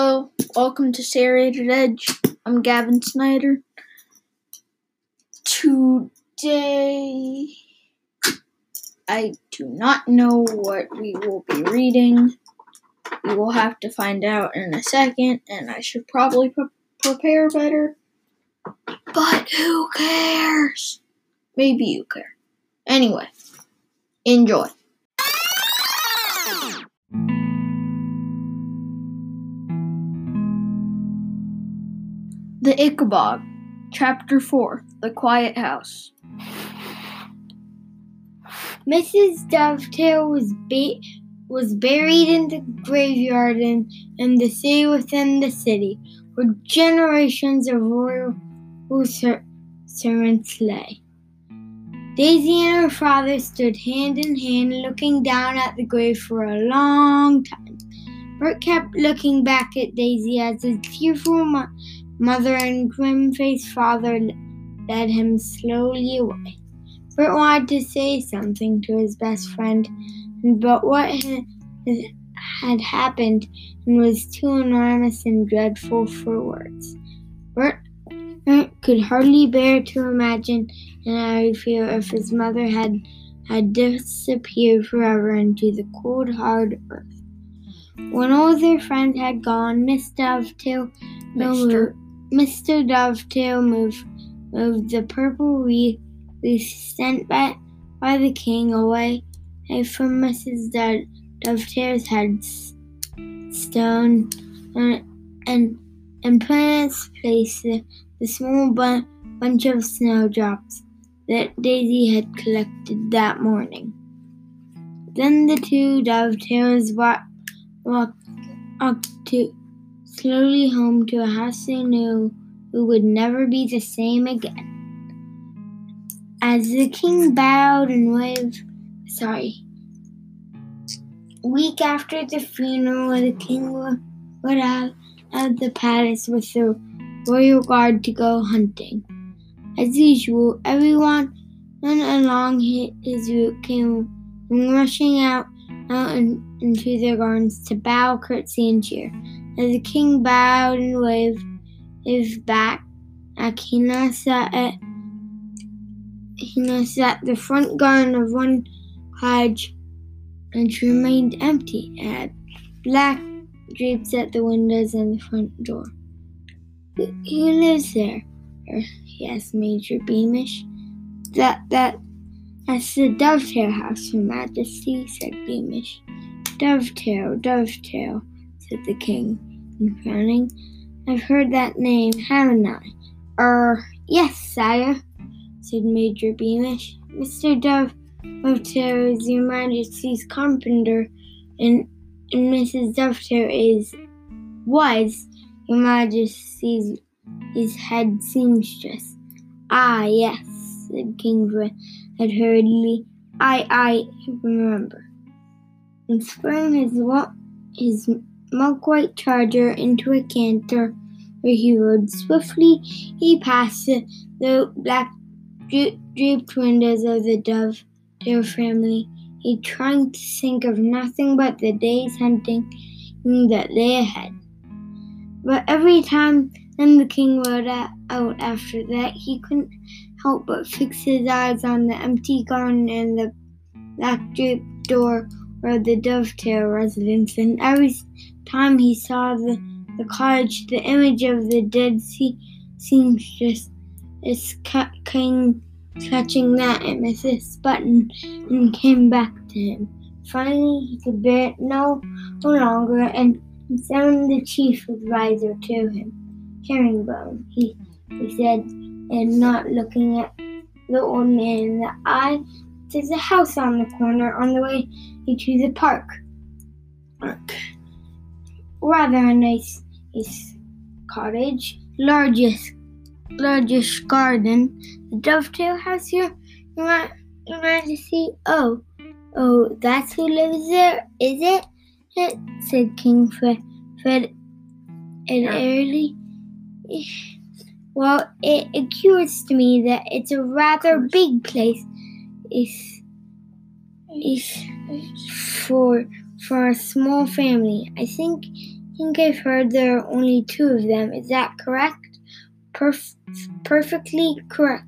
Hello, welcome to Serrated Edge. I'm Gavin Snyder. Today, I do not know what we will be reading. We will have to find out in a second, and I should probably pre- prepare better. But who cares? Maybe you care. Anyway, enjoy. Ickabog, Chapter 4 The Quiet House. Mrs. Dovetail was was buried in the graveyard in, in the city within the city, where generations of royal ser- servants lay. Daisy and her father stood hand in hand, looking down at the grave for a long time. Bert kept looking back at Daisy as his tearful mo- mother and grim faced father led him slowly away. Bert wanted to say something to his best friend, but what had, happened was too enormous and dreadful for words. Bert, Bert could hardly bear to imagine and I would feel if his mother had had disappeared forever into the cold, hard earth. When all their friends had gone, Miss Dovetail Mr. Mr. Dovetail moved, moved the purple wreath sent by, by the king away from Mrs. Do- Dovetail's headstone and, and, and put in its place the, the small bu- bunch of snowdrops that Daisy had collected that morning. Then the two dovetails walked, walked up to slowly home to a house they knew who would never be the same again. As the king bowed and waved, sorry. Week after the funeral, the king went out of the palace with the royal guard to go hunting. As usual, everyone went along his route came rushing out, out in, into their gardens to bow, curtsy, and cheer. As the king bowed and waved, his back, Akina sat at the front garden of one cottage, and remained empty. It had black drapes at the windows and the front door. Who, who lives there? he asked Major Beamish. That that that's the Dovetail House, Your Majesty, said Beamish. Dovetail, Dovetail, said the king, frowning. I've heard that name, haven't I? Er, yes, sire, said Major Beamish. Mr. Dove Dovetail is Your Majesty's carpenter, and, and Mrs. Dovetail is was Your Majesty's his head seamstress. Ah, yes, said Kingswood had hurriedly. I, I remember. And sprang his, wa- his milk white charger into a canter where he rode swiftly. He passed the, black dra- draped windows of the Dovetail family. He tried to think of nothing but the day's hunting that lay ahead. But every time then the king rode out after that. He couldn't help but fix his eyes on the empty garden and the black draped door of the dovetail residence, and every time he saw the, the cottage, the image of the dead sea seamstress is king touching that amethyst button and came back to him. Finally, he could bear it no, no longer and summoned the chief advisor to him herringbone, he, he said, and not looking at the old man in the eye. There's a house on the corner on the way to the park. Rather a nice, nice cottage, largest, largest garden. The dovetail house here, Your, Your Majesty. Oh, oh, that's who lives there, is it? it said King Fred, Fred and early. Well, it occurs to me that it's a rather big place. It's, it's for for a small family. I think think I've heard there are only two of them. Is that correct? Perf- perfectly correct,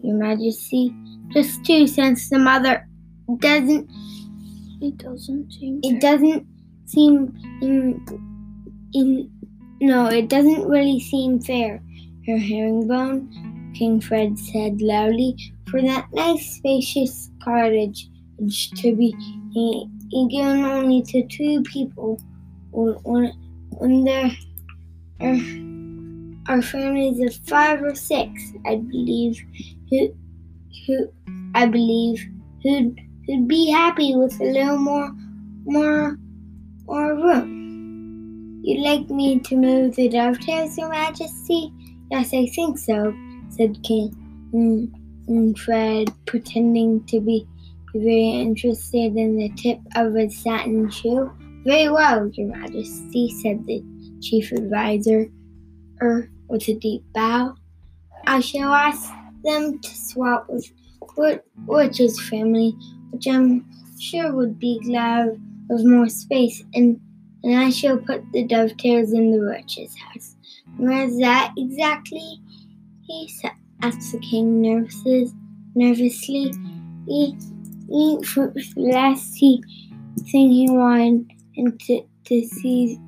Your Majesty. Just two, since the mother doesn't. It doesn't seem. It doesn't seem in, in no, it doesn't really seem fair. Her herringbone, King Fred said loudly, for that nice spacious cottage to be given only to two people when, when there are, are families of five or six, I believe, who, who I believe, who'd, who'd be happy with a little more, more, more room. You'd like me to move the dovetails, Your Majesty? Yes, I think so, said King mm, mm, Fred, pretending to be very interested in the tip of a satin shoe. Very well, Your Majesty, said the chief advisor er, with a deep bow. I shall ask them to swap with Witch's family, which I'm sure would be glad of more space, and, and I shall put the dovetails in the Witch's house. Where's that exactly? He asked the king nervously. nervously. He, he, for last he, thing he wanted and to, to see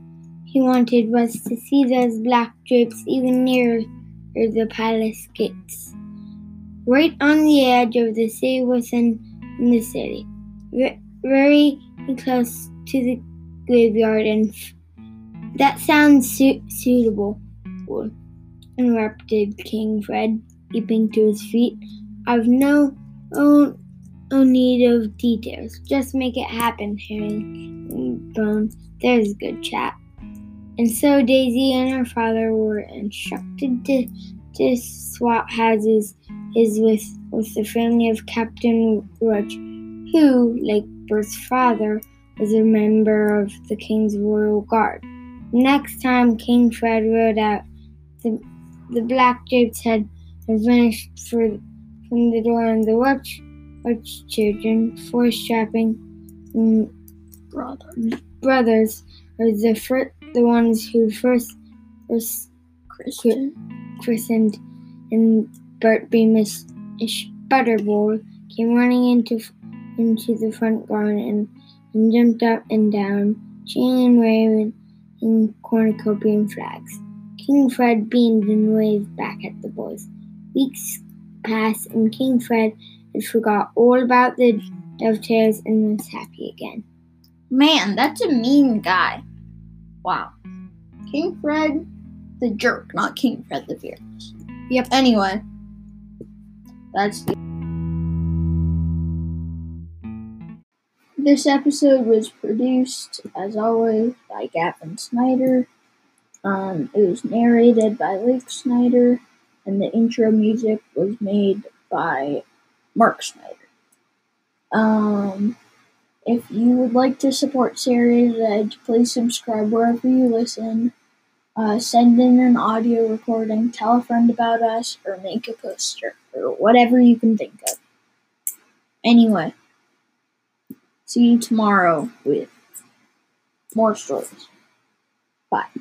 he wanted was to see those black drapes even nearer the palace gates, right on the edge of the sea within the city, very close to the graveyard. And that sounds su- suitable, interrupted King Fred, leaping to his feet. I've no, no, no need of details. Just make it happen, Harry Herringbone. There's a good chap. And so Daisy and her father were instructed to, to swap houses is with, with the family of Captain Rudge, who, like Bert's father, was a member of the King's Royal Guard. Next time King Fred rode out, the, the black drapes had vanished for, from the door, and the watch, watch children, four strapping mm, brothers, brothers were the, fir- the ones who first was Christian. christened and Bert Beamish Butterball came running into into the front garden and, and jumped up and down, cheering and waving in cornucopia flags. King Fred beamed and waved back at the boys. Weeks passed, and King Fred had forgot all about the dovetails and was happy again. Man, that's a mean guy. Wow. King Fred the jerk, not King Fred the Fearless. Yep, anyway. That's the This episode was produced, as always, by Gavin Snyder. Um, it was narrated by Luke Snyder, and the intro music was made by Mark Snyder. Um, if you would like to support Series Edge, please subscribe wherever you listen. Uh, send in an audio recording, tell a friend about us, or make a poster, or whatever you can think of. Anyway, see you tomorrow with more stories. Bye.